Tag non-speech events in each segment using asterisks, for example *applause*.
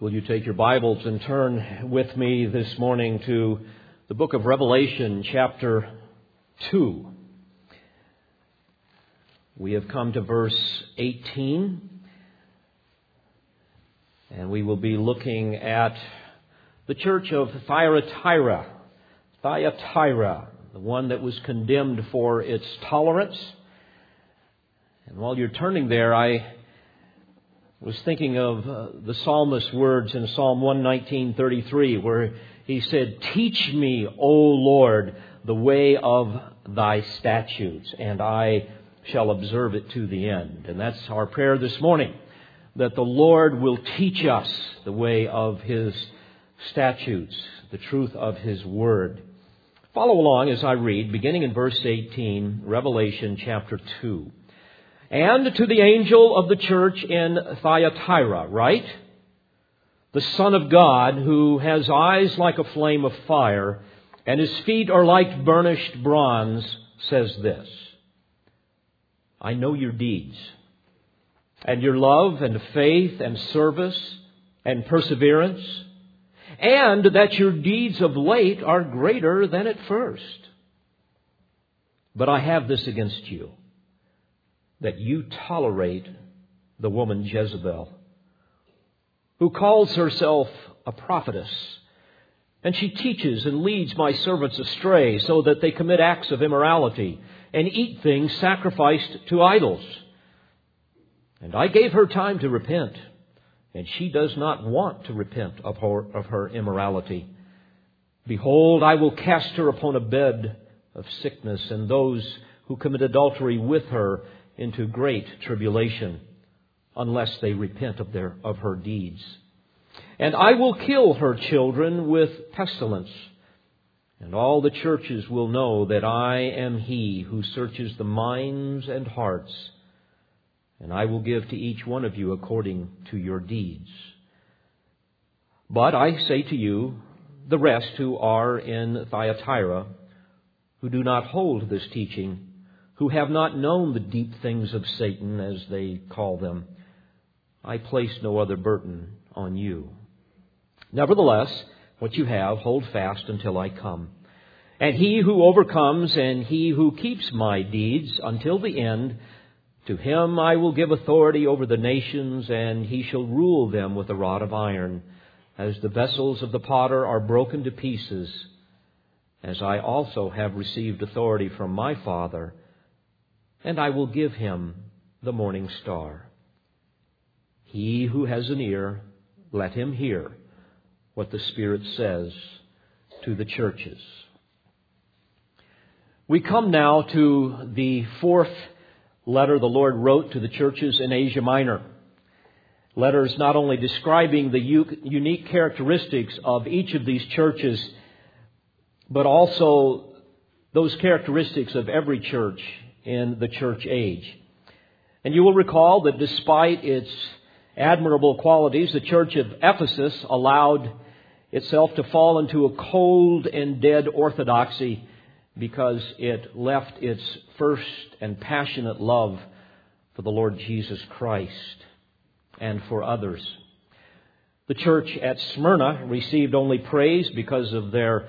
Will you take your Bibles and turn with me this morning to the book of Revelation, chapter 2? We have come to verse 18, and we will be looking at the church of Thyatira, Thyatira, the one that was condemned for its tolerance. And while you're turning there, I was thinking of uh, the psalmist's words in Psalm 119:33 where he said, "Teach me, O Lord, the way of thy statutes, and I shall observe it to the end." And that's our prayer this morning, that the Lord will teach us the way of his statutes, the truth of his word. Follow along as I read, beginning in verse 18, Revelation chapter 2. And to the angel of the church in Thyatira, write? The Son of God, who has eyes like a flame of fire, and his feet are like burnished bronze, says this I know your deeds, and your love, and faith, and service, and perseverance, and that your deeds of late are greater than at first. But I have this against you that you tolerate the woman Jezebel, who calls herself a prophetess. And she teaches and leads my servants astray so that they commit acts of immorality and eat things sacrificed to idols. And I gave her time to repent, and she does not want to repent of her, of her immorality. Behold, I will cast her upon a bed of sickness, and those who commit adultery with her into great tribulation unless they repent of, their, of her deeds. And I will kill her children with pestilence. And all the churches will know that I am he who searches the minds and hearts. And I will give to each one of you according to your deeds. But I say to you, the rest who are in Thyatira, who do not hold this teaching, who have not known the deep things of Satan, as they call them, I place no other burden on you. Nevertheless, what you have, hold fast until I come. And he who overcomes and he who keeps my deeds until the end, to him I will give authority over the nations, and he shall rule them with a rod of iron, as the vessels of the potter are broken to pieces, as I also have received authority from my Father and I will give him the morning star. He who has an ear, let him hear what the Spirit says to the churches. We come now to the fourth letter the Lord wrote to the churches in Asia Minor. Letters not only describing the unique characteristics of each of these churches, but also those characteristics of every church in the church age. And you will recall that despite its admirable qualities, the church of Ephesus allowed itself to fall into a cold and dead orthodoxy because it left its first and passionate love for the Lord Jesus Christ and for others. The church at Smyrna received only praise because of their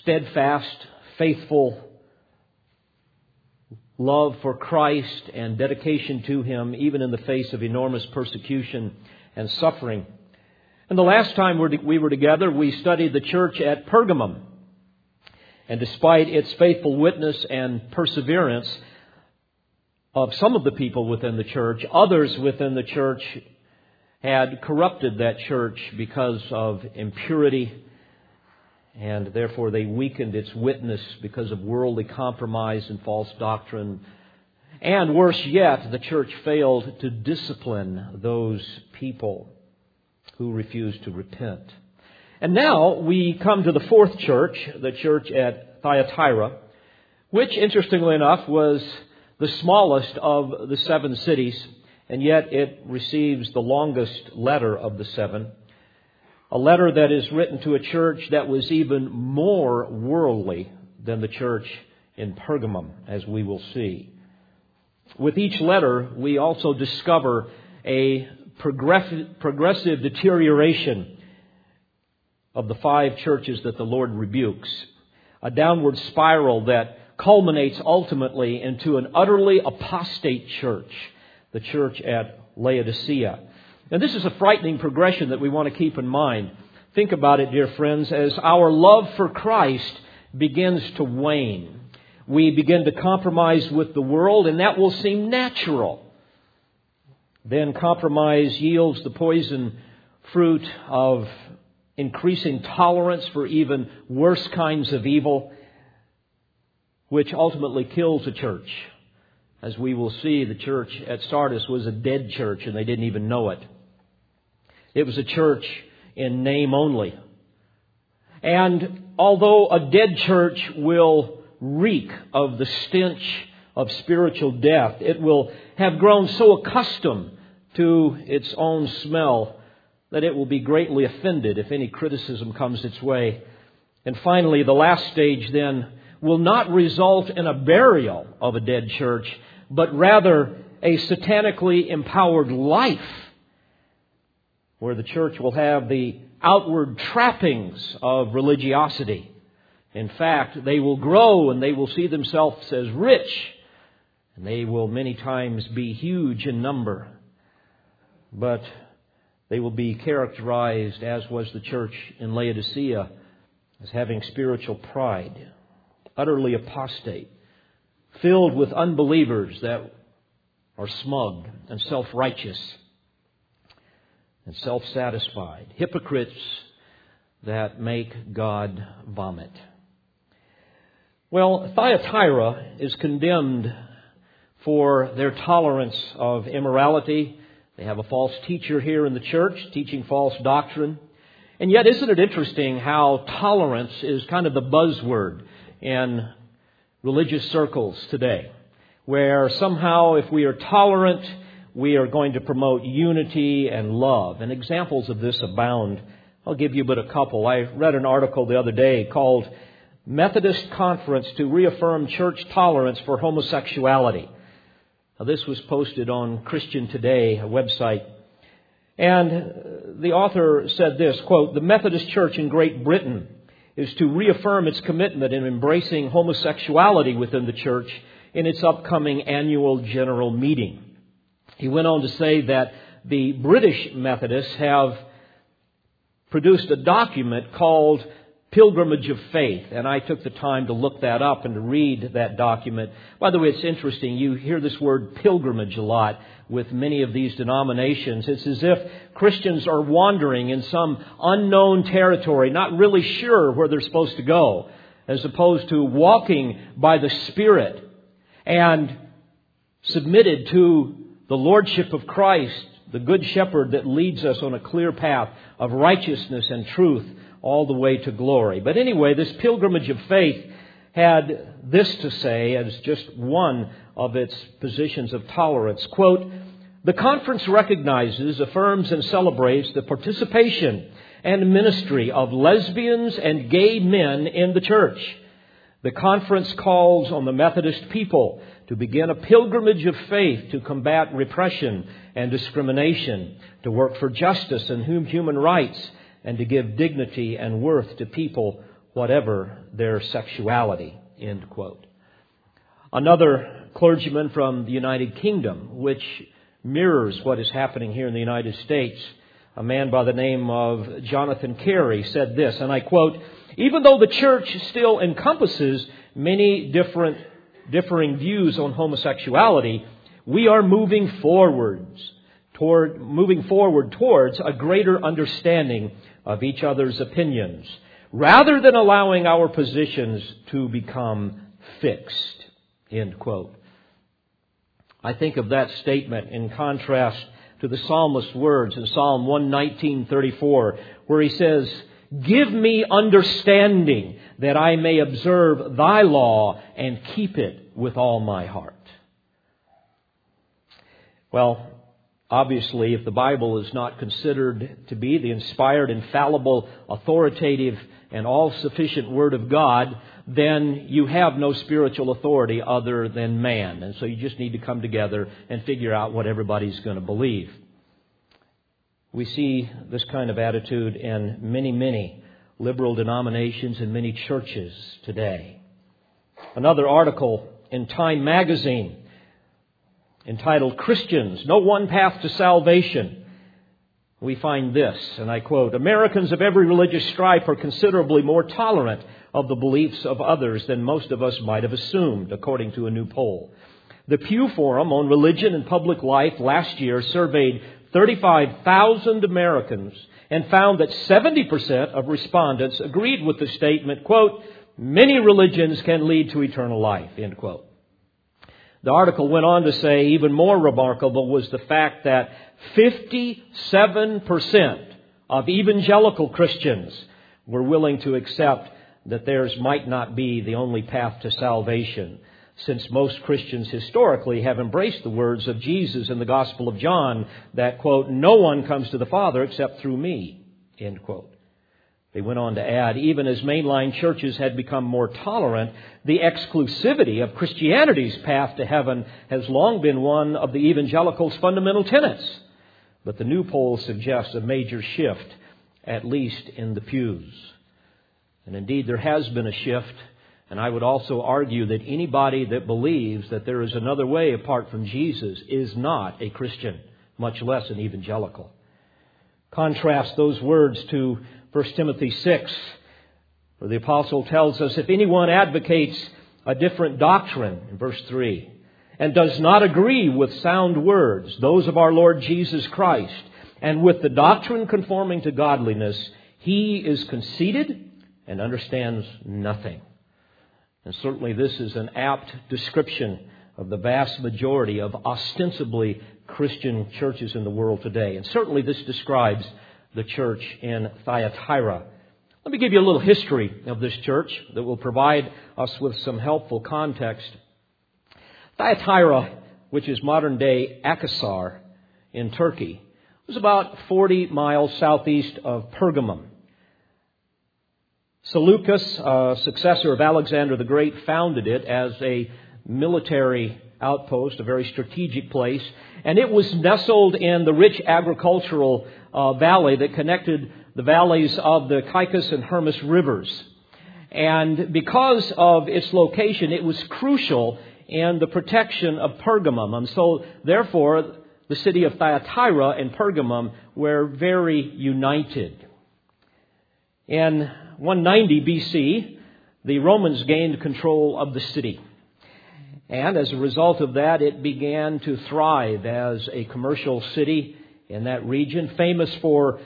steadfast, faithful love for Christ and dedication to Him, even in the face of enormous persecution and suffering. And the last time we were together, we studied the church at Pergamum. And despite its faithful witness and perseverance of some of the people within the church, others within the church had corrupted that church because of impurity and therefore they weakened its witness because of worldly compromise and false doctrine. And worse yet, the church failed to discipline those people who refused to repent. And now we come to the fourth church, the church at Thyatira, which, interestingly enough, was the smallest of the seven cities, and yet it receives the longest letter of the seven a letter that is written to a church that was even more worldly than the church in Pergamum, as we will see. With each letter, we also discover a progressive, deterioration of the five churches that the Lord rebukes. A downward spiral that culminates ultimately into an utterly apostate church, the church at Laodicea. And this is a frightening progression that we want to keep in mind. Think about it, dear friends, as our love for Christ begins to wane. We begin to compromise with the world, and that will seem natural. Then compromise yields the poison fruit of increasing tolerance for even worse kinds of evil, which ultimately kills a church. As we will see, the church at Sardis was a dead church and they didn't even know it. It was a church in name only. And although a dead church will reek of the stench of spiritual death, it will have grown so accustomed to its own smell that it will be greatly offended if any criticism comes its way. And finally, the last stage then will not result in a burial of a dead church, but rather a satanically empowered life where the church will have the outward trappings of religiosity. In fact, they will grow and they will see themselves as rich, and they will many times be huge in number. But they will be characterized, as was the church in Laodicea, as having spiritual pride, utterly apostate, filled with unbelievers that are smug and self righteous and self satisfied, hypocrites that make God vomit. Well, Thyatira is condemned for their tolerance of immorality they have a false teacher here in the church teaching false doctrine. And yet, isn't it interesting how tolerance is kind of the buzzword in religious circles today? Where somehow, if we are tolerant, we are going to promote unity and love. And examples of this abound. I'll give you but a couple. I read an article the other day called Methodist Conference to Reaffirm Church Tolerance for Homosexuality. Now, this was posted on Christian Today, a website. And the author said this quote, The Methodist Church in Great Britain is to reaffirm its commitment in embracing homosexuality within the church in its upcoming annual general meeting. He went on to say that the British Methodists have produced a document called Pilgrimage of Faith, and I took the time to look that up and to read that document. By the way, it's interesting. You hear this word pilgrimage a lot with many of these denominations. It's as if Christians are wandering in some unknown territory, not really sure where they're supposed to go, as opposed to walking by the Spirit and submitted to the Lordship of Christ, the Good Shepherd that leads us on a clear path of righteousness and truth all the way to glory. But anyway, this pilgrimage of faith had this to say as just one of its positions of tolerance. Quote, the conference recognizes, affirms, and celebrates the participation and ministry of lesbians and gay men in the church. The conference calls on the Methodist people to begin a pilgrimage of faith to combat repression and discrimination, to work for justice and human rights, and to give dignity and worth to people, whatever their sexuality. End quote. Another clergyman from the United Kingdom, which mirrors what is happening here in the United States, a man by the name of Jonathan Carey, said this, and I quote, even though the church still encompasses many different, differing views on homosexuality, we are moving forwards toward, moving forward towards a greater understanding of each other's opinions, rather than allowing our positions to become fixed. End quote. I think of that statement in contrast to the psalmist's words in Psalm 119:34 where he says, "Give me understanding that I may observe thy law and keep it with all my heart." Well, Obviously, if the Bible is not considered to be the inspired, infallible, authoritative, and all sufficient Word of God, then you have no spiritual authority other than man. And so you just need to come together and figure out what everybody's going to believe. We see this kind of attitude in many, many liberal denominations and many churches today. Another article in Time magazine entitled Christians, No One Path to Salvation. We find this, and I quote, Americans of every religious stripe are considerably more tolerant of the beliefs of others than most of us might have assumed, according to a new poll. The Pew Forum on Religion and Public Life last year surveyed 35,000 Americans and found that 70% of respondents agreed with the statement, quote, many religions can lead to eternal life, end quote. The article went on to say even more remarkable was the fact that 57% of evangelical Christians were willing to accept that theirs might not be the only path to salvation since most Christians historically have embraced the words of Jesus in the Gospel of John that, quote, no one comes to the Father except through me, end quote. They went on to add, even as mainline churches had become more tolerant, the exclusivity of Christianity's path to heaven has long been one of the evangelicals' fundamental tenets. But the new poll suggests a major shift, at least in the pews. And indeed, there has been a shift and I would also argue that anybody that believes that there is another way apart from Jesus is not a Christian, much less an evangelical. Contrast those words to 1 Timothy 6, where the apostle tells us if anyone advocates a different doctrine, in verse 3, and does not agree with sound words, those of our Lord Jesus Christ, and with the doctrine conforming to godliness, he is conceited and understands nothing. And certainly this is an apt description of the vast majority of ostensibly Christian churches in the world today. And certainly this describes the church in Thyatira. Let me give you a little history of this church that will provide us with some helpful context. Thyatira, which is modern day Akhisar in Turkey, was about 40 miles southeast of Pergamum. Seleucus, a successor of Alexander the Great, founded it as a military outpost, a very strategic place, and it was nestled in the rich agricultural uh, valley that connected the valleys of the Caicus and Hermus rivers. And because of its location, it was crucial in the protection of Pergamum. And so, therefore, the city of Thyatira and Pergamum were very united. In 190 BC, the Romans gained control of the city. And as a result of that, it began to thrive as a commercial city in that region, famous for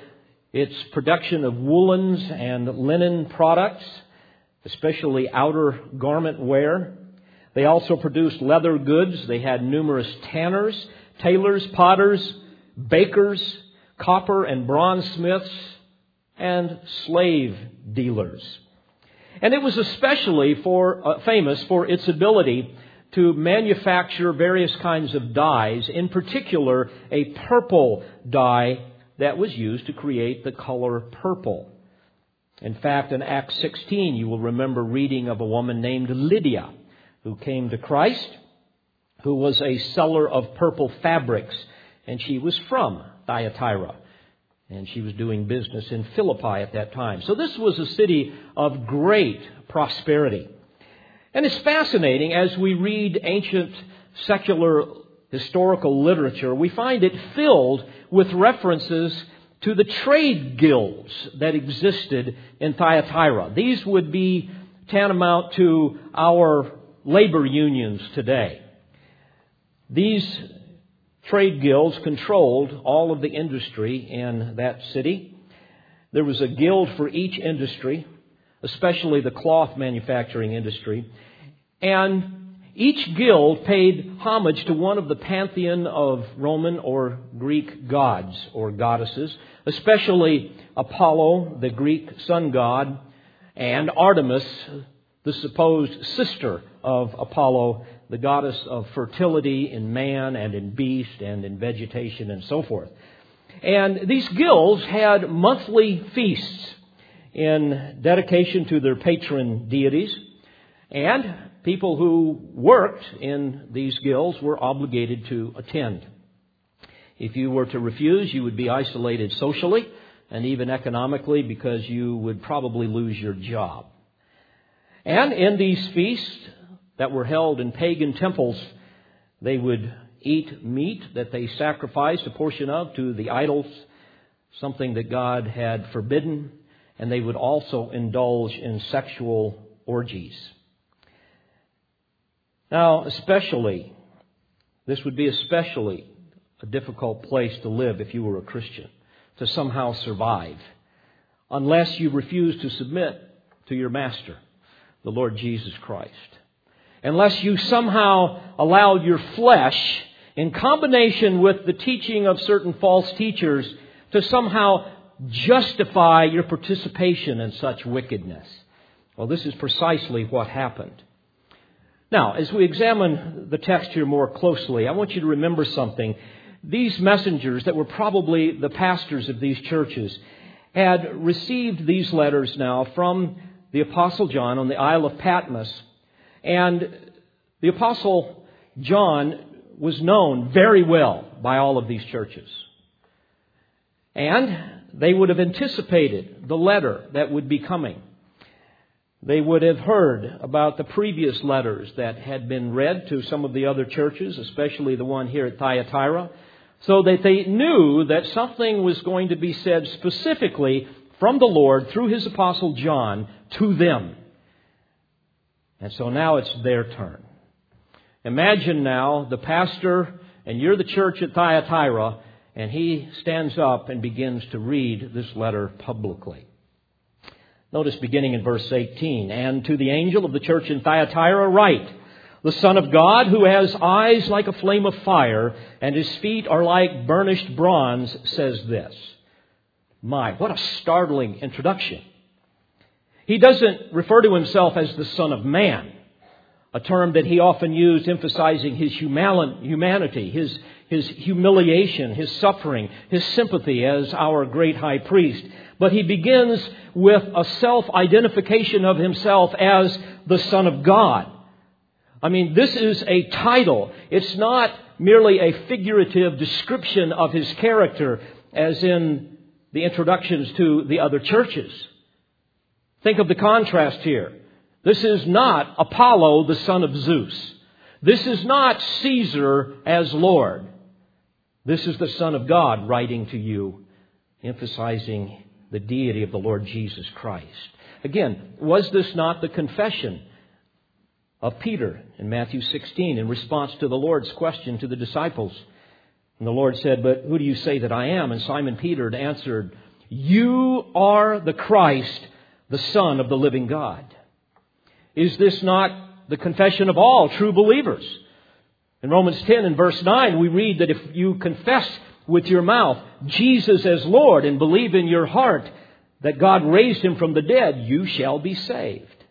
its production of woolens and linen products, especially outer garment wear. They also produced leather goods. They had numerous tanners, tailors, potters, bakers, copper and bronze smiths, and slave dealers. And it was especially for, uh, famous for its ability to manufacture various kinds of dyes, in particular a purple dye that was used to create the color purple. In fact, in Acts 16, you will remember reading of a woman named Lydia who came to Christ, who was a seller of purple fabrics, and she was from Thyatira. And she was doing business in Philippi at that time. So this was a city of great prosperity. And it's fascinating as we read ancient secular historical literature, we find it filled with references to the trade guilds that existed in Thyatira. These would be tantamount to our labor unions today. These trade guilds controlled all of the industry in that city. There was a guild for each industry, especially the cloth manufacturing industry. And each guild paid homage to one of the pantheon of Roman or Greek gods or goddesses, especially Apollo, the Greek sun god, and Artemis, the supposed sister of Apollo the goddess of fertility in man and in beast and in vegetation and so forth. And these guilds had monthly feasts in dedication to their patron deities, and people who worked in these guilds were obligated to attend. If you were to refuse, you would be isolated socially and even economically because you would probably lose your job. And in these feasts that were held in pagan temples, they would eat meat that they sacrificed a portion of to the idols, something that God had forbidden, and they would also indulge in sexual orgies. Now, especially, this would be especially a difficult place to live if you were a Christian, to somehow survive, unless you refuse to submit to your master, the Lord Jesus Christ. Unless you somehow allow your flesh, in combination with the teaching of certain false teachers, to somehow justify your participation in such wickedness. Well, this is precisely what happened. Now, as we examine the text here more closely, I want you to remember something. These messengers that were probably the pastors of these churches had received these letters now from the Apostle John on the Isle of Patmos. And the Apostle John was known very well by all of these churches. And they would have anticipated the letter that would be coming. They would have heard about the previous letters that had been read to some of the other churches, especially the one here at Thyatira, so that they knew that something was going to be said specifically from the Lord through his apostle John to them. And so now it's their turn. Imagine now the pastor, and you're the church at Thyatira, and he stands up and begins to read this letter publicly. Notice beginning in verse 18, and to the angel of the church in Thyatira write, the Son of God, who has eyes like a flame of fire, and his feet are like burnished bronze, says this. My, what a startling introduction. He doesn't refer to himself as the Son of Man, a term that he often used emphasizing his humanity, his, his humiliation, his suffering, his sympathy as our great high priest. But he begins with a self identification of himself as the Son of God. I mean, this is a title. It's not merely a figurative description of his character, as in the introductions to the other churches. Think of the contrast here. This is not Apollo, the son of Zeus. This is not Caesar as Lord. This is the Son of God writing to you, emphasizing the deity of the Lord Jesus Christ. Again, was this not the confession of Peter in Matthew 16 in response to the Lord's question to the disciples? And the Lord said, But who do you say that I am? And Simon Peter answered, You are the Christ, the Son of the living God. Is this not the confession of all true believers? In Romans 10 and verse 9, we read that if you confess with your mouth Jesus as Lord and believe in your heart that God raised him from the dead, you shall be saved.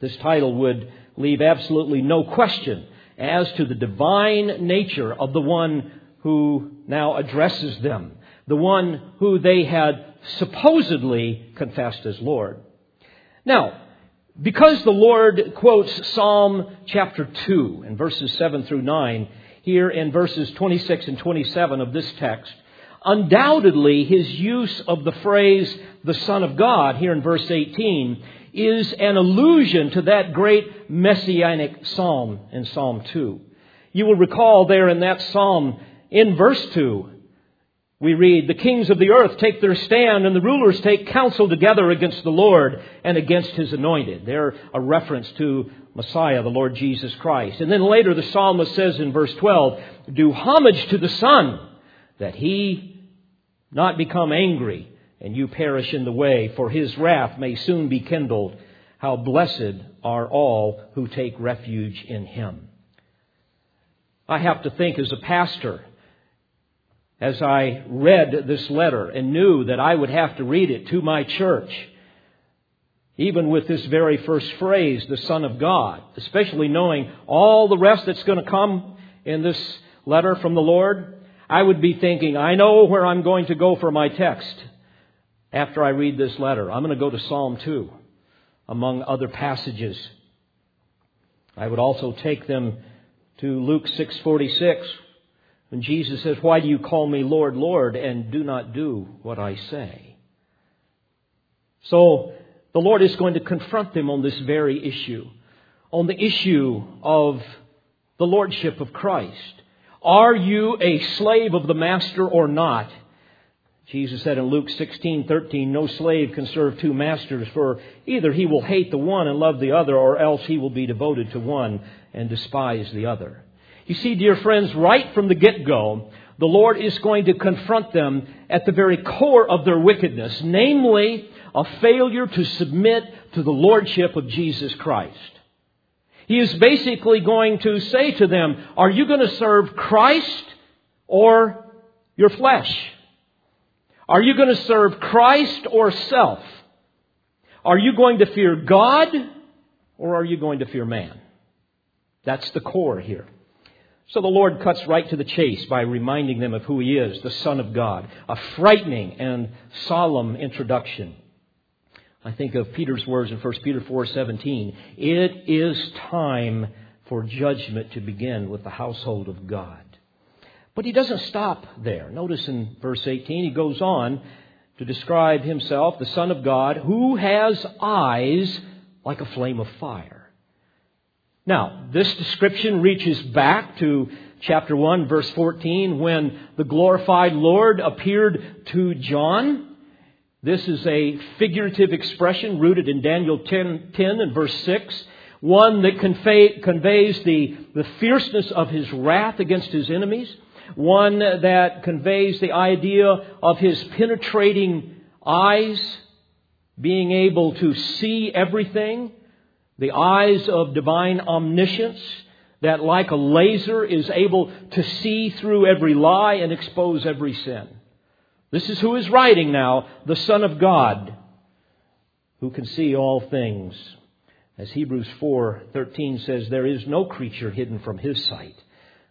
This title would leave absolutely no question as to the divine nature of the one who now addresses them, the one who they had supposedly confessed as Lord. Now, because the Lord quotes Psalm chapter 2 in verses 7 through 9, here in verses 26 and 27 of this text, undoubtedly his use of the phrase the Son of God here in verse 18 is an allusion to that great messianic psalm in Psalm 2. You will recall there in that psalm, in verse 2, we read, The kings of the earth take their stand, and the rulers take counsel together against the Lord and against his anointed. They're a reference to Messiah, the Lord Jesus Christ. And then later the psalmist says in verse 12, Do homage to the Son, that he not become angry and you perish in the way, for his wrath may soon be kindled. How blessed are all who take refuge in him. I have to think as a pastor, as I read this letter and knew that I would have to read it to my church, even with this very first phrase, the Son of God, especially knowing all the rest that's going to come in this letter from the Lord, I would be thinking, I know where I'm going to go for my text after I read this letter. I'm going to go to Psalm 2, among other passages. I would also take them to Luke 6:46 when Jesus says, Why do you call me Lord, Lord, and do not do what I say? So, the Lord is going to confront them on this very issue, on the issue of the Lordship of Christ. Are you a slave of the Master or not? Jesus said in Luke 16:13, "No slave can serve two masters, for either he will hate the one and love the other, or else he will be devoted to one and despise the other." You see, dear friends, right from the get-go, the Lord is going to confront them at the very core of their wickedness, namely a failure to submit to the lordship of Jesus Christ. He is basically going to say to them, are you going to serve Christ or your flesh? Are you going to serve Christ or self? Are you going to fear God or are you going to fear man? That's the core here. So the Lord cuts right to the chase by reminding them of who He is, the Son of God. A frightening and solemn introduction. I think of Peter's words in 1 Peter 4:17. It is time for judgment to begin with the household of God. But he doesn't stop there. Notice in verse 18 he goes on to describe himself, the Son of God, who has eyes like a flame of fire. Now, this description reaches back to chapter 1 verse 14 when the glorified Lord appeared to John. This is a figurative expression rooted in Daniel 10, 10 and verse 6 one that convey, conveys the, the fierceness of his wrath against his enemies, one that conveys the idea of his penetrating eyes, being able to see everything, the eyes of divine omniscience that like a laser is able to see through every lie and expose every sin. This is who is writing now, the Son of God, who can see all things. As Hebrews 4:13 says, there is no creature hidden from his sight,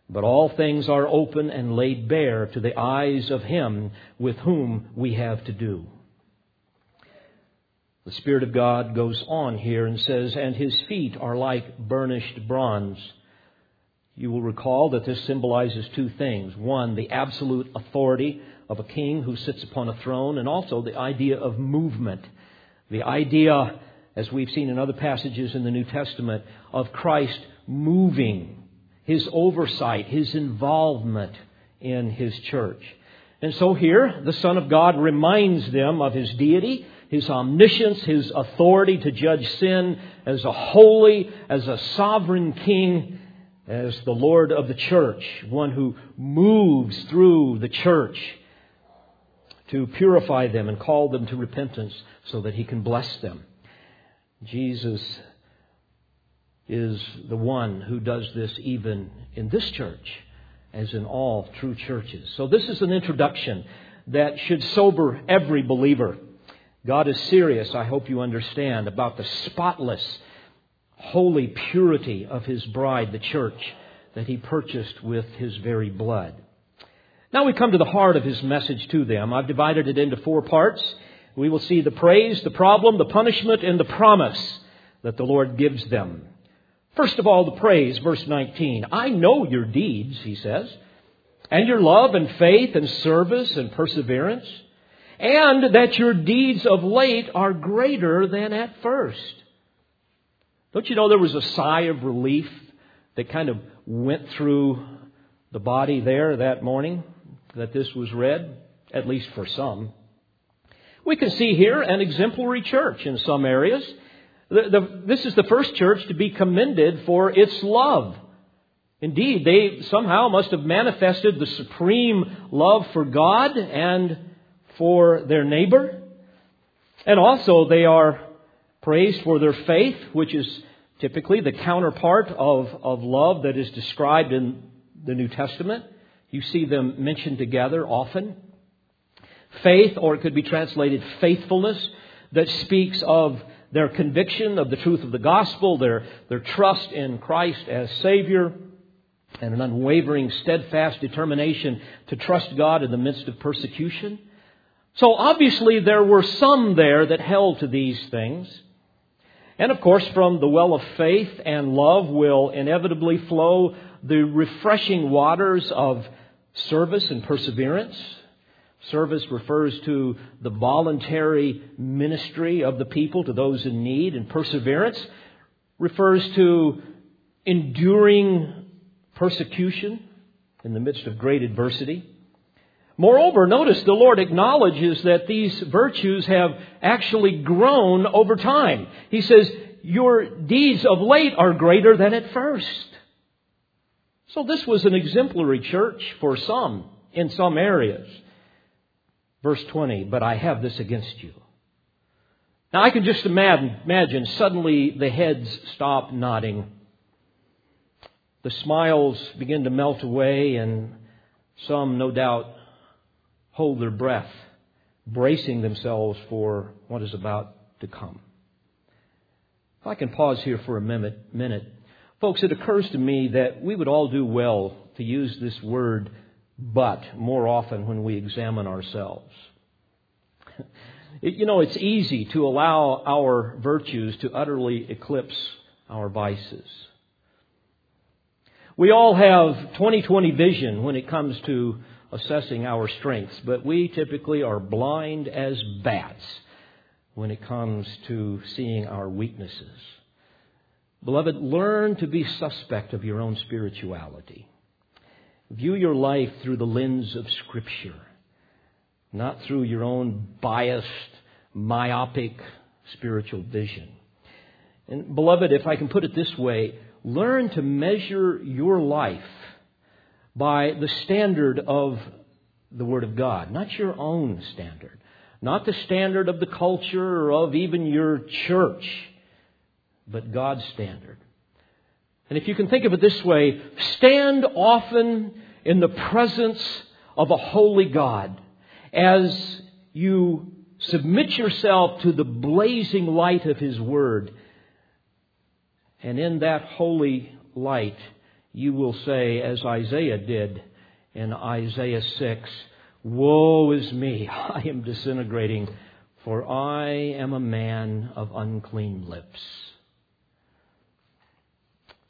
but all things are open and laid bare to the eyes of him with whom we have to do. The Spirit of God goes on here and says, And his feet are like burnished bronze. You will recall that this symbolizes two things. One, the absolute authority of a king who sits upon a throne, and also the idea of movement. The idea, as we've seen in other passages in the New Testament, of Christ moving, his oversight, his involvement in his church. And so here, the Son of God reminds them of his deity his omniscience, his authority to judge sin as a holy, as a sovereign king, as the Lord of the church, one who moves through the church to purify them and call them to repentance so that he can bless them. Jesus is the one who does this even in this church, as in all true churches. So, this is an introduction that should sober every believer. God is serious, I hope you understand, about the spotless, holy purity of His bride, the church, that He purchased with His very blood. Now we come to the heart of His message to them. I've divided it into four parts. We will see the praise, the problem, the punishment, and the promise that the Lord gives them. First of all, the praise, verse 19. I know your deeds, he says, and your love and faith and service and perseverance and that your deeds of late are greater than at first. Don't you know there was a sigh of relief that kind of went through the body there that morning that this was read, at least for some? We can see here an exemplary church in some areas. The, the, this is the first church to be commended for its love. Indeed, they somehow must have manifested the supreme love for God and for their neighbor. And also they are praised for their faith, which is typically the counterpart of, of love that is described in the New Testament. You see them mentioned together often. Faith, or it could be translated faithfulness, that speaks of their conviction of the truth of the gospel, their, their trust in Christ as Savior, and an unwavering, steadfast determination to trust God in the midst of persecution. So obviously there were some there that held to these things. And of course, from the well of faith and love will inevitably flow the refreshing waters of service and perseverance. Service refers to the voluntary ministry of the people to those in need, and perseverance refers to enduring persecution in the midst of great adversity. Moreover, notice the Lord acknowledges that these virtues have actually grown over time. He says, Your deeds of late are greater than at first. So this was an exemplary church for some in some areas. Verse 20, but I have this against you. Now I can just imagine, imagine suddenly the heads stop nodding. The smiles begin to melt away and some, no doubt, hold their breath, bracing themselves for what is about to come. If I can pause here for a minute, minute. Folks, it occurs to me that we would all do well to use this word but more often when we examine ourselves. *laughs* you know, it's easy to allow our virtues to utterly eclipse our vices. We all have 2020 vision when it comes to assessing our strengths, but we typically are blind as bats when it comes to seeing our weaknesses. Beloved, learn to be suspect of your own spirituality. View your life through the lens of Scripture, not through your own biased, myopic spiritual vision. And, beloved, if I can put it this way, learn to measure your life by the standard of the Word of God, not your own standard, not the standard of the culture or of even your church, but God's standard. And if you can think of it this way, stand often in the presence of a holy God as you submit yourself to the blazing light of His Word. And in that holy light, you will say, as Isaiah did in Isaiah 6, Woe is me, *laughs* I am disintegrating, for I am a man of unclean lips.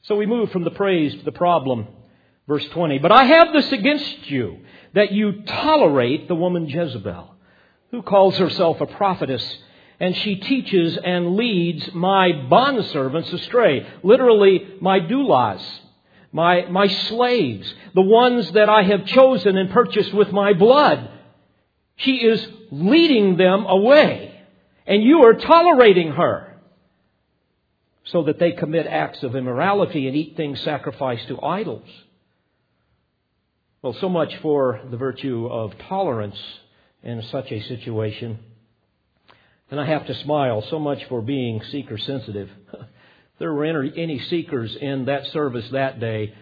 So we move from the praise to the problem. Verse 20. But I have this against you, that you tolerate the woman Jezebel, who calls herself a prophetess, and she teaches and leads my bondservants astray. Literally, my doulos, my, my slaves, the ones that I have chosen and purchased with my blood. She is leading them away, and you are tolerating her so that they commit acts of immorality and eat things sacrificed to idols. Well, so much for the virtue of tolerance in such a situation. And I have to smile so much for being seeker sensitive. *laughs* there were any seekers in that service that day,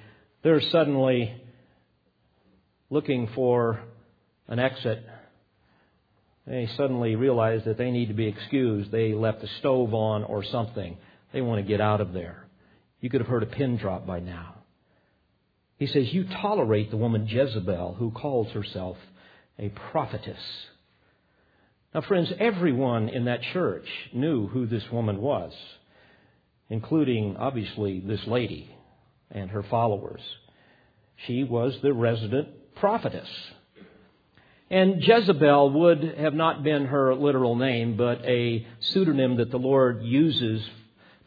they're suddenly looking for an exit. They suddenly realize that they need to be excused. They left the stove on or something. They want to get out of there. You could have heard a pin drop by now. He says, You tolerate the woman Jezebel who calls herself a prophetess. Now, friends, everyone in that church knew who this woman was including, obviously, this lady and her followers. She was the resident prophetess. And Jezebel would have not been her literal name, but a pseudonym that the Lord uses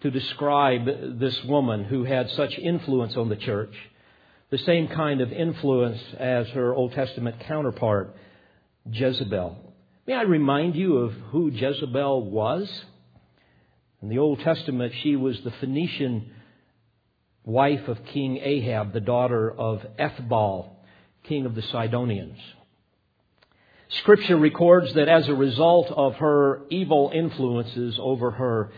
to describe this woman who had such influence on the church. The same kind of influence as her Old Testament counterpart, Jezebel. May I remind you of who Jezebel was? In the Old Testament, she was the Phoenician wife of King Ahab, the daughter of Ethbaal, king of the Sidonians. Scripture records that as a result of her evil influences over her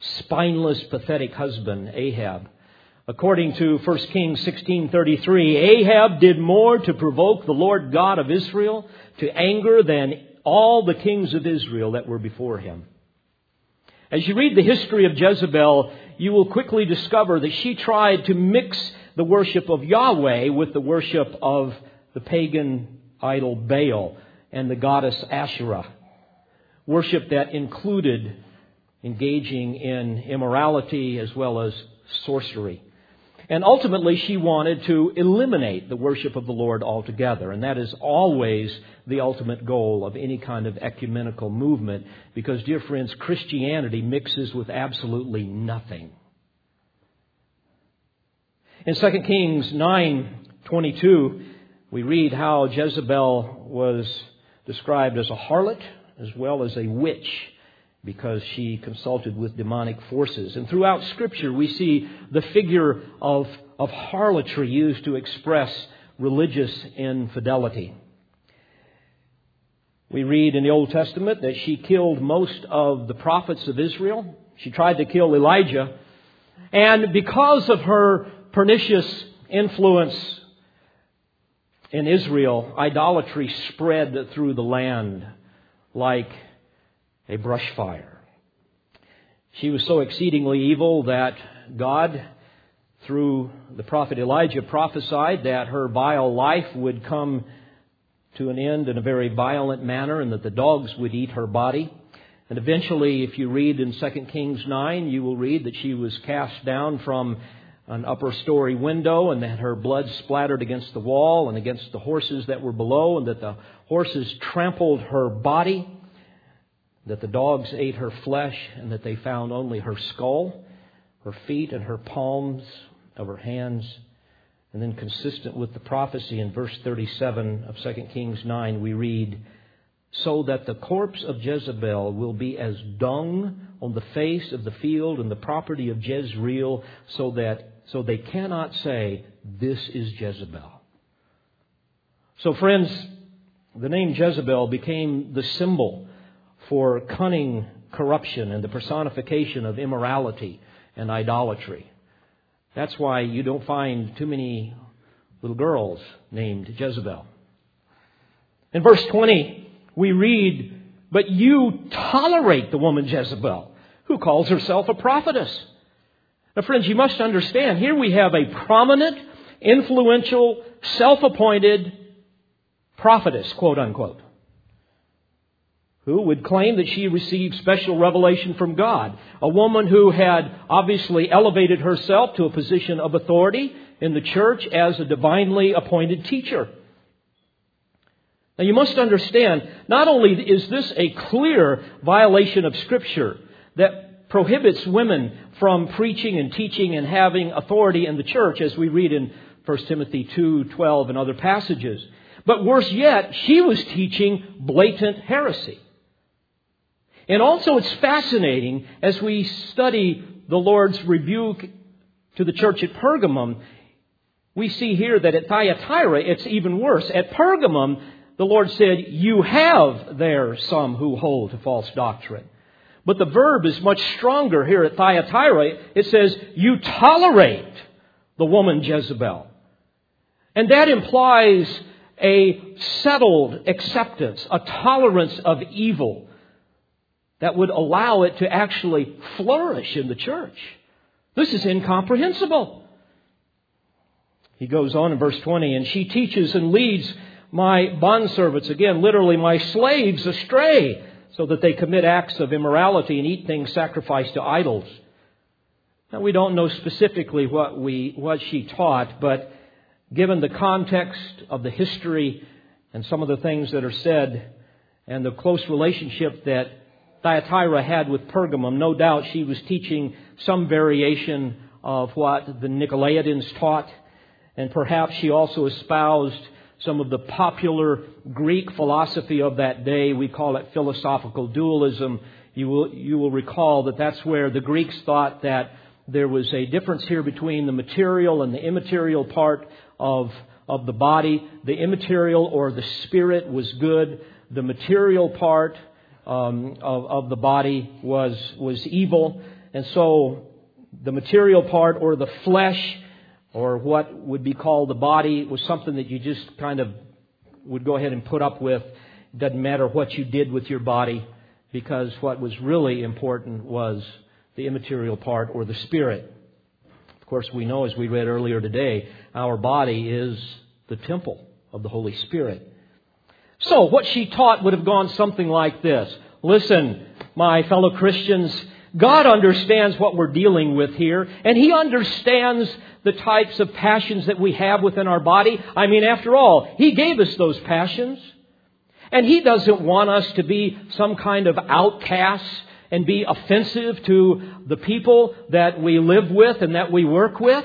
spineless, pathetic husband, Ahab, according to 1 Kings 16:33, Ahab did more to provoke the Lord God of Israel to anger than all the kings of Israel that were before him. As you read the history of Jezebel, you will quickly discover that she tried to mix the worship of Yahweh with the worship of the pagan idol Baal and the goddess Asherah. Worship that included engaging in immorality as well as sorcery. And ultimately, she wanted to eliminate the worship of the Lord altogether. And that is always the ultimate goal of any kind of ecumenical movement because, dear friends, Christianity mixes with absolutely nothing. In 2 Kings 9:22, we read how Jezebel was described as a harlot as well as a witch because she consulted with demonic forces. And throughout Scripture, we see the figure of, of harlotry used to express religious infidelity. We read in the Old Testament that she killed most of the prophets of Israel. She tried to kill Elijah. And because of her pernicious influence in Israel, idolatry spread through the land like a brush fire. She was so exceedingly evil that God, through the prophet Elijah, prophesied that her vile life would come to an end in a very violent manner and that the dogs would eat her body. And eventually, if you read in 2 Kings 9, you will read that she was cast down from an upper story window and that her blood splattered against the wall and against the horses that were below and that the horses trampled her body that the dogs ate her flesh and that they found only her skull, her feet, and her palms of her hands. And then, consistent with the prophecy in verse 37 of 2 Kings 9, we read, So that the corpse of Jezebel will be as dung on the face of the field and the property of Jezreel, so that so they cannot say, This is Jezebel. So, friends, the name Jezebel became the symbol for cunning corruption and the personification of immorality and idolatry. That's why you don't find too many little girls named Jezebel. In verse 20, we read, But you tolerate the woman Jezebel, who calls herself a prophetess. Now, friends, you must understand, here we have a prominent, influential, self appointed prophetess, quote unquote who would claim that she received special revelation from God. A woman who had obviously elevated herself to a position of authority in the church as a divinely appointed teacher. Now you must understand, not only is this a clear violation of Scripture that prohibits women from preaching and teaching and having authority in the church, as we read in 1 Timothy 2:12 and other passages, but worse yet, she was teaching blatant heresy. And also, it's fascinating as we study the Lord's rebuke to the church at Pergamum. We see here that at Thyatira, it's even worse. At Pergamum, the Lord said, You have there some who hold to false doctrine. But the verb is much stronger here at Thyatira. It says, You tolerate the woman Jezebel. And that implies a settled acceptance, a tolerance of evil that would allow it to actually flourish in the church. This is incomprehensible. He goes on in verse 20, and she teaches and leads my bondservants, again, literally my slaves, astray, so that they commit acts of immorality and eat things sacrificed to idols. Now, we don't know specifically what, we, what she taught, but given the context of the history and some of the things that are said, and the close relationship that Thyatira had with Pergamum. No doubt she was teaching some variation of what the Nicolaitans taught, and perhaps she also espoused some of the popular Greek philosophy of that day. We call it philosophical dualism. You will, you will recall that that's where the Greeks thought that there was a difference here between the material and the immaterial part of, of the body. The immaterial or the spirit was good. The material part um, of, of the body was, was evil. And so the material part or the flesh or what would be called the body was something that you just kind of would go ahead and put up with. It doesn't matter what you did with your body because what was really important was the immaterial part or the spirit. Of course, we know as we read earlier today, our body is the temple of the Holy Spirit. So, what she taught would have gone something like this Listen, my fellow Christians, God understands what we're dealing with here, and He understands the types of passions that we have within our body. I mean, after all, He gave us those passions. And He doesn't want us to be some kind of outcasts and be offensive to the people that we live with and that we work with.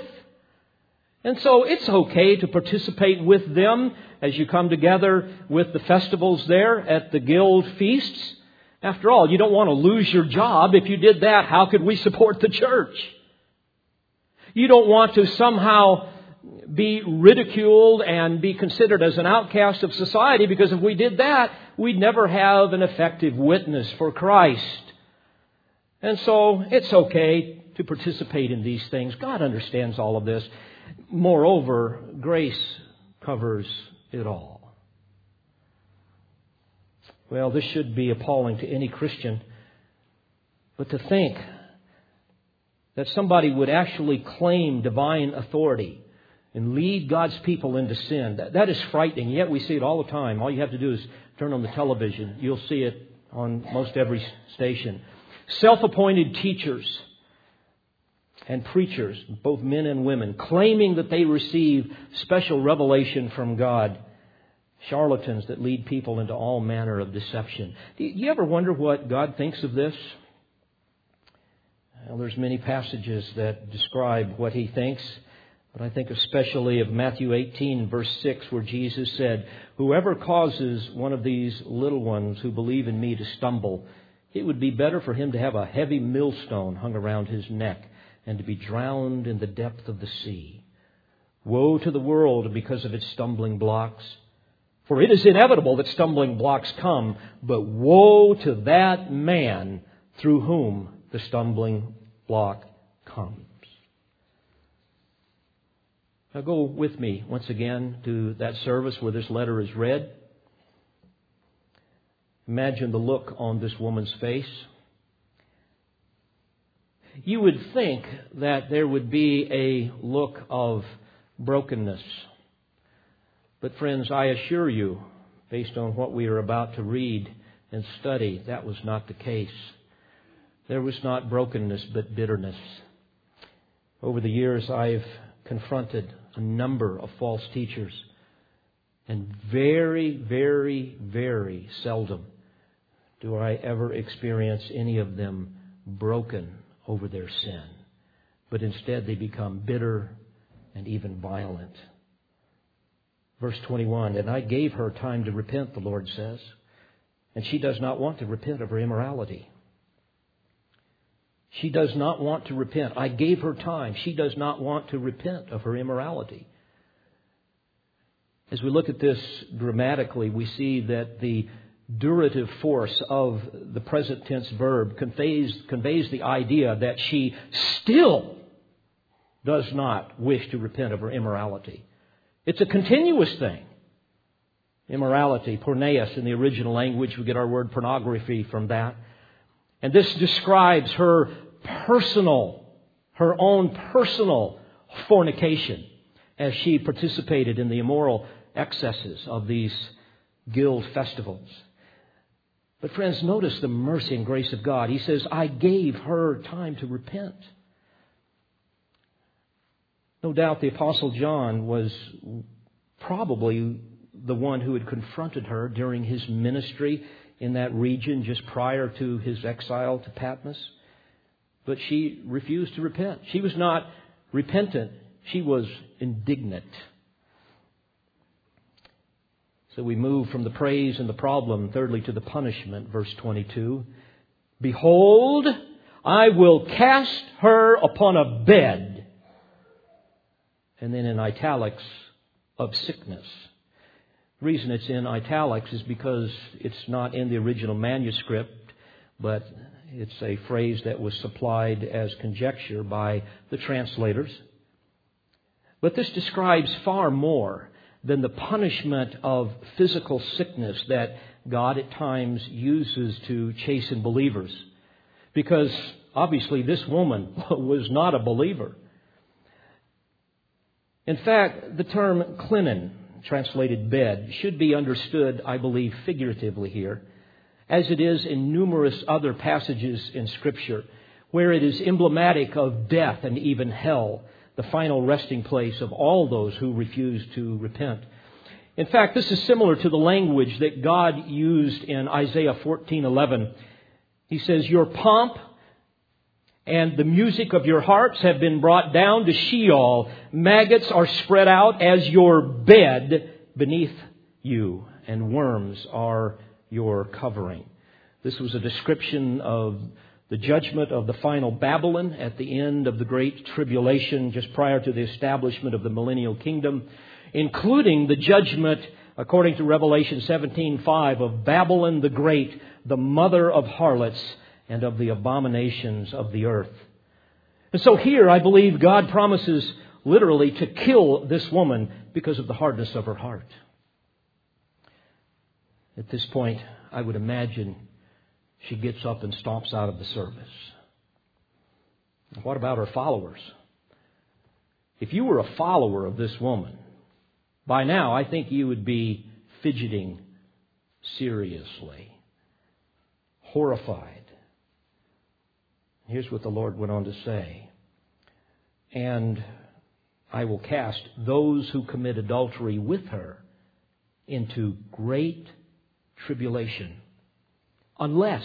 And so it's okay to participate with them as you come together with the festivals there at the guild feasts. After all, you don't want to lose your job. If you did that, how could we support the church? You don't want to somehow be ridiculed and be considered as an outcast of society because if we did that, we'd never have an effective witness for Christ. And so it's okay to participate in these things. God understands all of this. Moreover, grace covers it all. Well, this should be appalling to any Christian. But to think that somebody would actually claim divine authority and lead God's people into sin, that, that is frightening. Yet we see it all the time. All you have to do is turn on the television. You'll see it on most every station. Self appointed teachers and preachers, both men and women, claiming that they receive special revelation from God. Charlatans that lead people into all manner of deception. Do you ever wonder what God thinks of this? Well, there's many passages that describe what he thinks, but I think especially of Matthew 18, verse 6, where Jesus said, Whoever causes one of these little ones who believe in me to stumble, it would be better for him to have a heavy millstone hung around his neck and to be drowned in the depth of the sea. Woe to the world because of its stumbling blocks. For it is inevitable that stumbling blocks come, but woe to that man through whom the stumbling block comes. Now go with me once again to that service where this letter is read. Imagine the look on this woman's face. You would think that there would be a look of brokenness. But, friends, I assure you, based on what we are about to read and study, that was not the case. There was not brokenness, but bitterness. Over the years, I've confronted a number of false teachers, and very, very, very seldom do I ever experience any of them broken over their sin. But instead, they become bitter and even violent. Verse 21 And I gave her time to repent, the Lord says, and she does not want to repent of her immorality. She does not want to repent. I gave her time. She does not want to repent of her immorality. As we look at this grammatically, we see that the durative force of the present tense verb conveys, conveys the idea that she still does not wish to repent of her immorality. It's a continuous thing. Immorality, porneia in the original language, we get our word pornography from that. And this describes her personal, her own personal fornication as she participated in the immoral excesses of these guild festivals. But, friends, notice the mercy and grace of God. He says, I gave her time to repent. No doubt the Apostle John was probably the one who had confronted her during his ministry in that region just prior to his exile to Patmos. But she refused to repent. She was not repentant, she was indignant. So we move from the praise and the problem, thirdly, to the punishment, verse 22. Behold, I will cast her upon a bed. And then in italics, of sickness. The reason it's in italics is because it's not in the original manuscript, but it's a phrase that was supplied as conjecture by the translators. But this describes far more than the punishment of physical sickness that God at times uses to chasten believers. Because obviously this woman *laughs* was not a believer. In fact, the term clinene, translated bed, should be understood, I believe, figuratively here, as it is in numerous other passages in Scripture where it is emblematic of death and even hell, the final resting place of all those who refuse to repent. In fact, this is similar to the language that God used in Isaiah 14:11. He says, "Your pomp and the music of your harps have been brought down to Sheol. Maggots are spread out as your bed beneath you, and worms are your covering." This was a description of the judgment of the final Babylon at the end of the Great Tribulation, just prior to the establishment of the millennial kingdom including the judgment according to Revelation 17:5 of Babylon the great, the mother of harlots and of the abominations of the earth. And so here I believe God promises literally to kill this woman because of the hardness of her heart. At this point, I would imagine she gets up and stomps out of the service. What about her followers? If you were a follower of this woman, by now, I think you would be fidgeting seriously, horrified. Here's what the Lord went on to say. And I will cast those who commit adultery with her into great tribulation, unless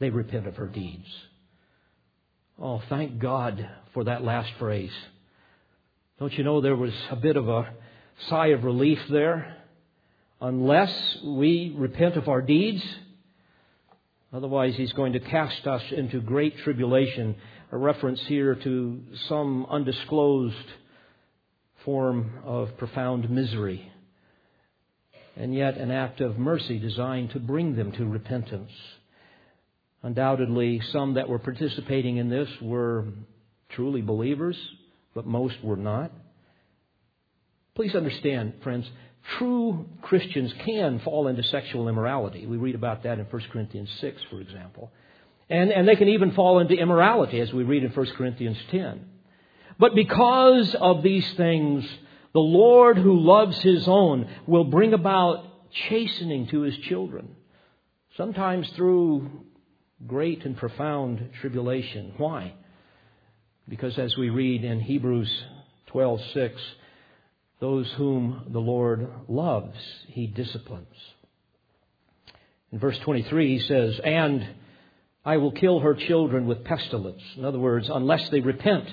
they repent of her deeds. Oh, thank God for that last phrase. Don't you know there was a bit of a sigh of relief there. Unless we repent of our deeds, otherwise he's going to cast us into great tribulation. A reference here to some undisclosed form of profound misery. And yet an act of mercy designed to bring them to repentance. Undoubtedly, some that were participating in this were truly believers, but most were not. Please understand, friends, true Christians can fall into sexual immorality. We read about that in 1 Corinthians 6, for example. And, and they can even fall into immorality, as we read in 1 Corinthians 10. But because of these things, the Lord who loves his own will bring about chastening to his children, sometimes through great and profound tribulation. Why? Because as we read in Hebrews 12:6, those whom the Lord loves, he disciplines. In verse 23, he says, And I will kill her children with pestilence. In other words, unless they repent,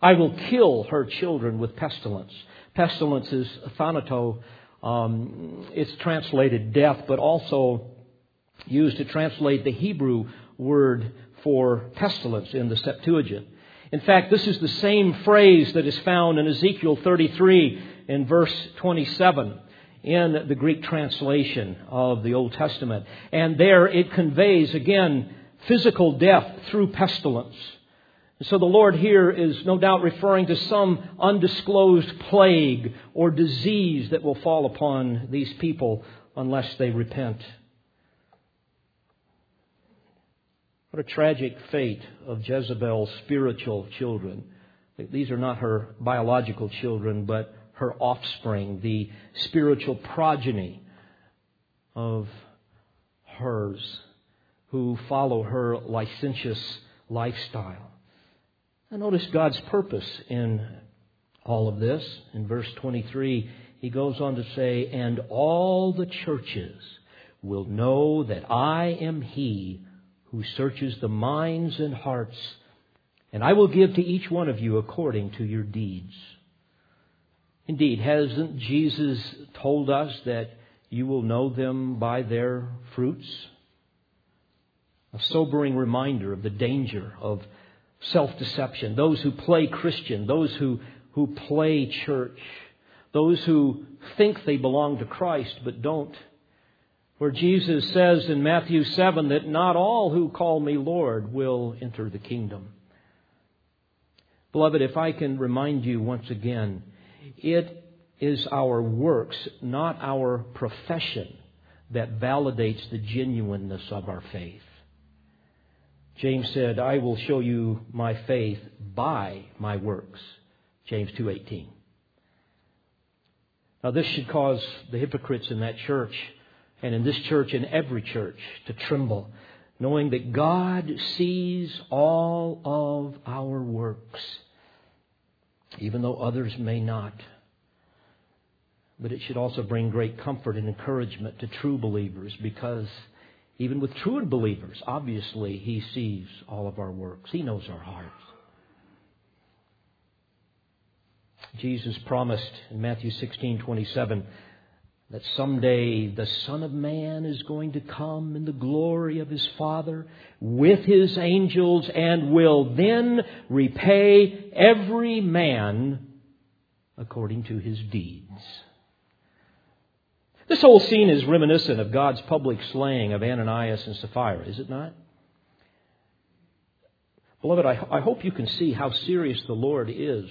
I will kill her children with pestilence. Pestilence is thanato. Um, it's translated death, but also used to translate the Hebrew word for pestilence in the Septuagint. In fact, this is the same phrase that is found in Ezekiel 33 in verse 27 in the Greek translation of the Old Testament. And there it conveys, again, physical death through pestilence. So the Lord here is no doubt referring to some undisclosed plague or disease that will fall upon these people unless they repent. What a tragic fate of Jezebel's spiritual children. These are not her biological children, but her offspring, the spiritual progeny of hers who follow her licentious lifestyle. And notice God's purpose in all of this. In verse 23, he goes on to say, And all the churches will know that I am he who searches the minds and hearts, and I will give to each one of you according to your deeds. Indeed, hasn't Jesus told us that you will know them by their fruits? A sobering reminder of the danger of self deception. Those who play Christian, those who, who play church, those who think they belong to Christ but don't. Where Jesus says in Matthew 7 that not all who call me Lord will enter the kingdom. Beloved, if I can remind you once again, it is our works, not our profession, that validates the genuineness of our faith. James said, I will show you my faith by my works. James 2:18. Now this should cause the hypocrites in that church and in this church and every church to tremble knowing that God sees all of our works, even though others may not. But it should also bring great comfort and encouragement to true believers because even with true believers, obviously, He sees all of our works. He knows our hearts. Jesus promised in Matthew 16 27 that someday the Son of Man is going to come in the glory of his Father with his angels and will then repay every man according to his deeds. This whole scene is reminiscent of God's public slaying of Ananias and Sapphira, is it not? Beloved, I, I hope you can see how serious the Lord is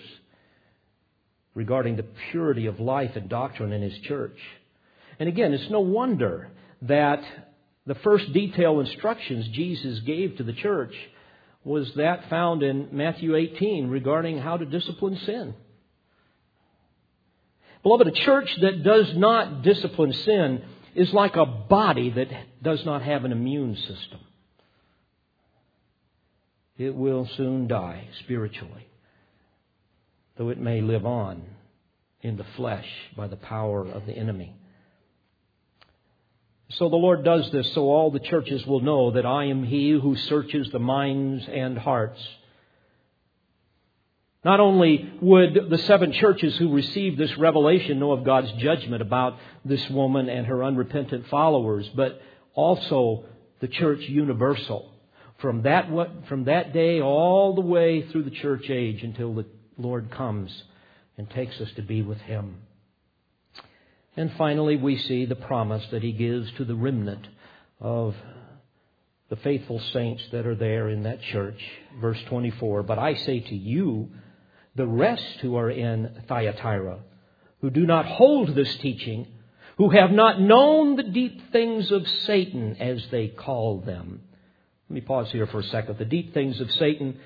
regarding the purity of life and doctrine in His church. And again, it's no wonder that the first detailed instructions Jesus gave to the church was that found in Matthew 18 regarding how to discipline sin. Beloved, a church that does not discipline sin is like a body that does not have an immune system. It will soon die spiritually, though it may live on in the flesh by the power of the enemy. So the Lord does this so all the churches will know that I am He who searches the minds and hearts not only would the seven churches who received this revelation know of God's judgment about this woman and her unrepentant followers, but also the church universal. From that, from that day all the way through the church age until the Lord comes and takes us to be with Him. And finally, we see the promise that He gives to the remnant of the faithful saints that are there in that church. Verse 24 But I say to you, the rest who are in Thyatira, who do not hold this teaching, who have not known the deep things of Satan, as they call them. Let me pause here for a second. The deep things of Satan,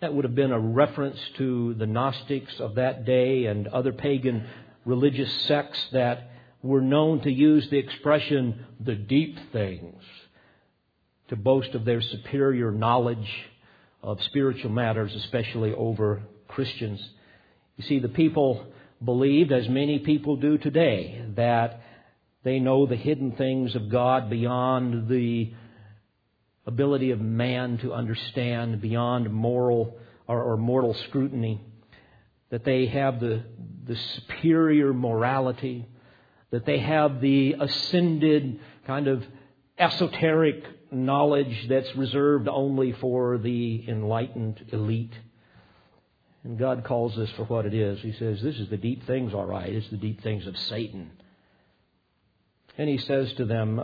that would have been a reference to the Gnostics of that day and other pagan religious sects that were known to use the expression the deep things to boast of their superior knowledge of spiritual matters, especially over Christians. You see, the people believed, as many people do today, that they know the hidden things of God beyond the ability of man to understand, beyond moral or, or mortal scrutiny, that they have the, the superior morality, that they have the ascended kind of esoteric knowledge that's reserved only for the enlightened elite. And God calls this for what it is. He says, This is the deep things, all right. It's the deep things of Satan. And he says to them,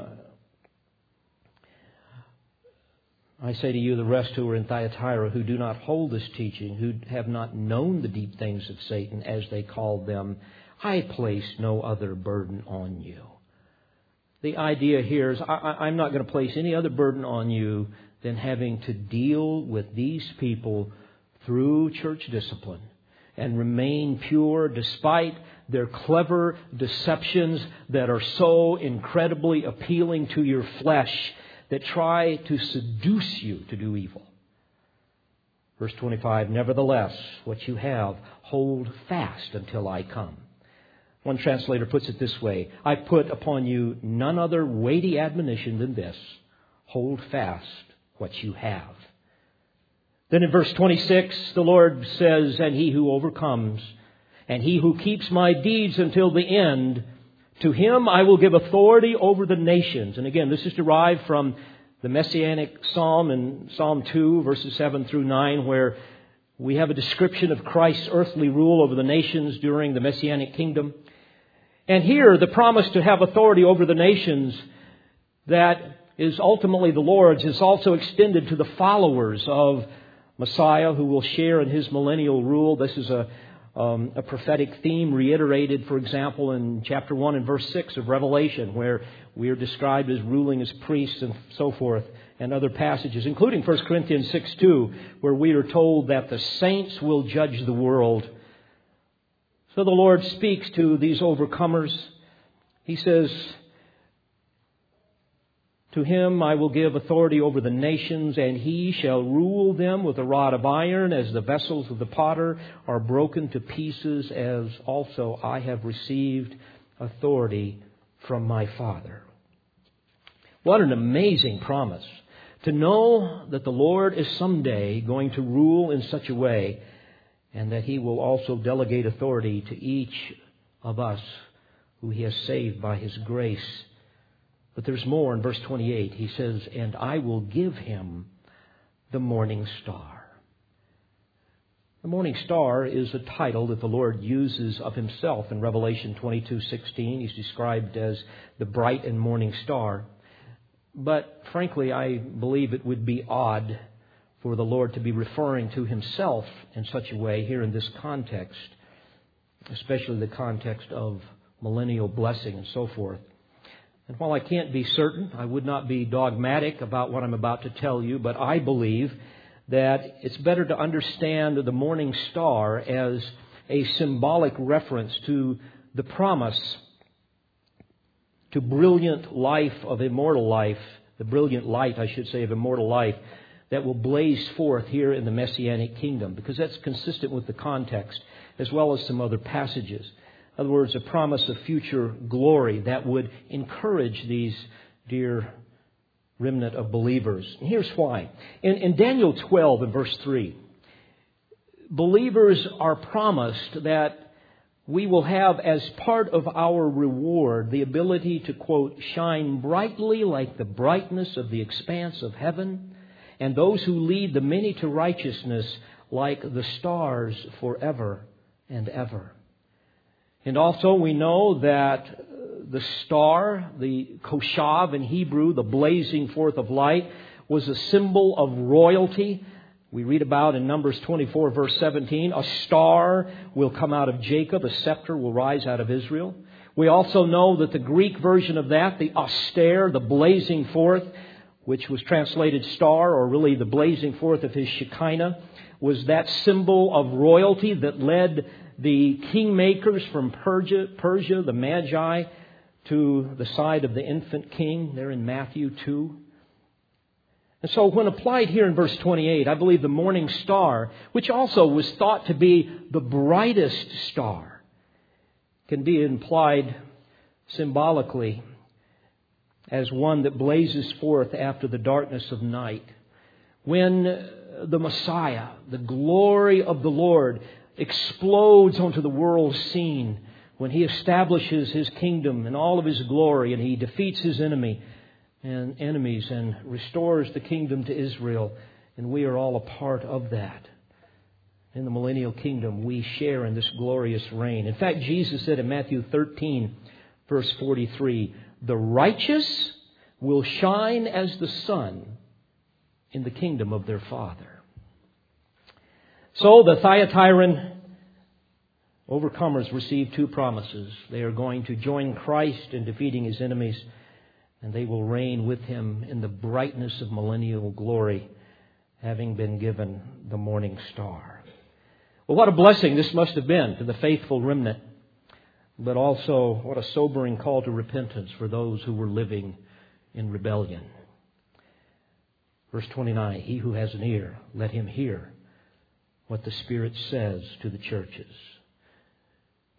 I say to you, the rest who are in Thyatira, who do not hold this teaching, who have not known the deep things of Satan, as they called them, I place no other burden on you. The idea here is I, am not going to place any other burden on you than having to deal with these people through church discipline and remain pure despite their clever deceptions that are so incredibly appealing to your flesh that try to seduce you to do evil. Verse 25, nevertheless, what you have, hold fast until I come. One translator puts it this way I put upon you none other weighty admonition than this hold fast what you have. Then in verse 26, the Lord says, And he who overcomes, and he who keeps my deeds until the end, to him I will give authority over the nations. And again, this is derived from the Messianic Psalm in Psalm 2, verses 7 through 9, where we have a description of Christ's earthly rule over the nations during the Messianic kingdom. And here, the promise to have authority over the nations that is ultimately the Lord's is also extended to the followers of Messiah who will share in his millennial rule. This is a, um, a prophetic theme reiterated, for example, in chapter 1 and verse 6 of Revelation, where we are described as ruling as priests and so forth, and other passages, including 1 Corinthians 6 2, where we are told that the saints will judge the world. So the Lord speaks to these overcomers. He says, To him I will give authority over the nations, and he shall rule them with a rod of iron, as the vessels of the potter are broken to pieces, as also I have received authority from my Father. What an amazing promise to know that the Lord is someday going to rule in such a way, and that he will also delegate authority to each of us who he has saved by his grace but there's more in verse 28. He says, And I will give him the morning star. The morning star is a title that the Lord uses of himself in Revelation 22:16. He's described as the bright and morning star. But frankly, I believe it would be odd for the Lord to be referring to himself in such a way here in this context, especially the context of millennial blessing and so forth. And while I can't be certain, I would not be dogmatic about what I'm about to tell you, but I believe that it's better to understand the morning star as a symbolic reference to the promise to brilliant life of immortal life, the brilliant light, I should say, of immortal life that will blaze forth here in the Messianic kingdom, because that's consistent with the context, as well as some other passages. In other words, a promise of future glory that would encourage these dear remnant of believers. And here's why. In, in Daniel 12 and verse 3, believers are promised that we will have as part of our reward the ability to, quote, shine brightly like the brightness of the expanse of heaven, and those who lead the many to righteousness like the stars forever and ever. And also we know that the star, the kochav in Hebrew, the blazing forth of light, was a symbol of royalty. We read about in Numbers 24 verse 17, a star will come out of Jacob, a scepter will rise out of Israel. We also know that the Greek version of that, the aster, the blazing forth, which was translated star, or really the blazing forth of his Shekinah, was that symbol of royalty that led the kingmakers from Persia, Persia, the Magi, to the side of the infant king there in Matthew 2. And so, when applied here in verse 28, I believe the morning star, which also was thought to be the brightest star, can be implied symbolically as one that blazes forth after the darkness of night. When the Messiah, the glory of the Lord, explodes onto the world scene when he establishes his kingdom in all of his glory and he defeats his enemy and enemies and restores the kingdom to Israel and we are all a part of that. In the millennial kingdom, we share in this glorious reign. In fact, Jesus said in Matthew 13, verse 43, the righteous will shine as the sun in the kingdom of their Father. So the Thyatiran overcomers receive two promises. They are going to join Christ in defeating his enemies, and they will reign with him in the brightness of millennial glory, having been given the morning star. Well, what a blessing this must have been to the faithful remnant, but also what a sobering call to repentance for those who were living in rebellion. Verse 29 He who has an ear, let him hear what the Spirit says to the churches.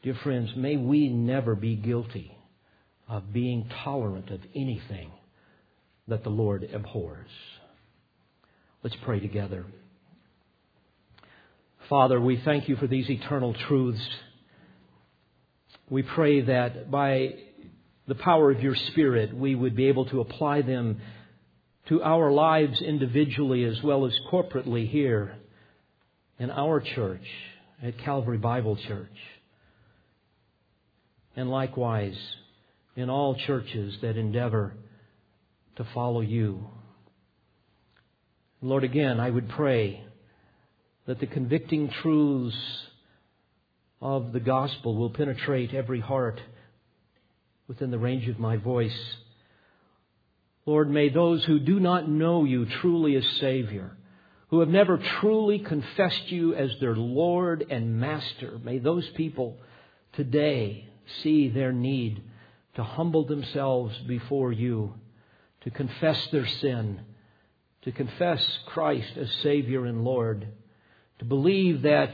Dear friends, may we never be guilty of being tolerant of anything that the Lord abhors. Let's pray together. Father, we thank you for these eternal truths. We pray that by the power of your Spirit, we would be able to apply them to our lives individually as well as corporately here in our church, at Calvary Bible Church, and likewise in all churches that endeavor to follow you. Lord, again, I would pray that the convicting truths of the gospel will penetrate every heart within the range of my voice. Lord, may those who do not know you truly as Savior who have never truly confessed you as their Lord and Master, may those people today see their need to humble themselves before you, to confess their sin, to confess Christ as Savior and Lord, to believe that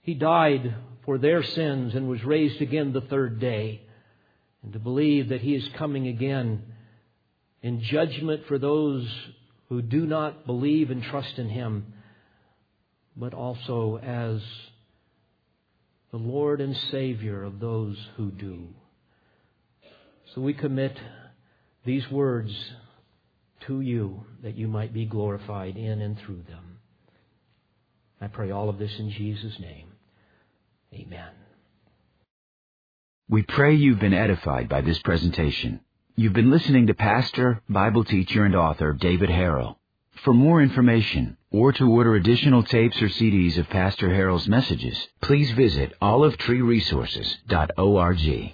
He died for their sins and was raised again the third day, and to believe that He is coming again in judgment for those who do not believe and trust in Him, but also as the Lord and Savior of those who do. So we commit these words to you that you might be glorified in and through them. I pray all of this in Jesus' name. Amen. We pray you've been edified by this presentation. You've been listening to pastor, Bible teacher, and author David Harrell. For more information or to order additional tapes or CDs of Pastor Harrell's messages, please visit olivetreeresources.org.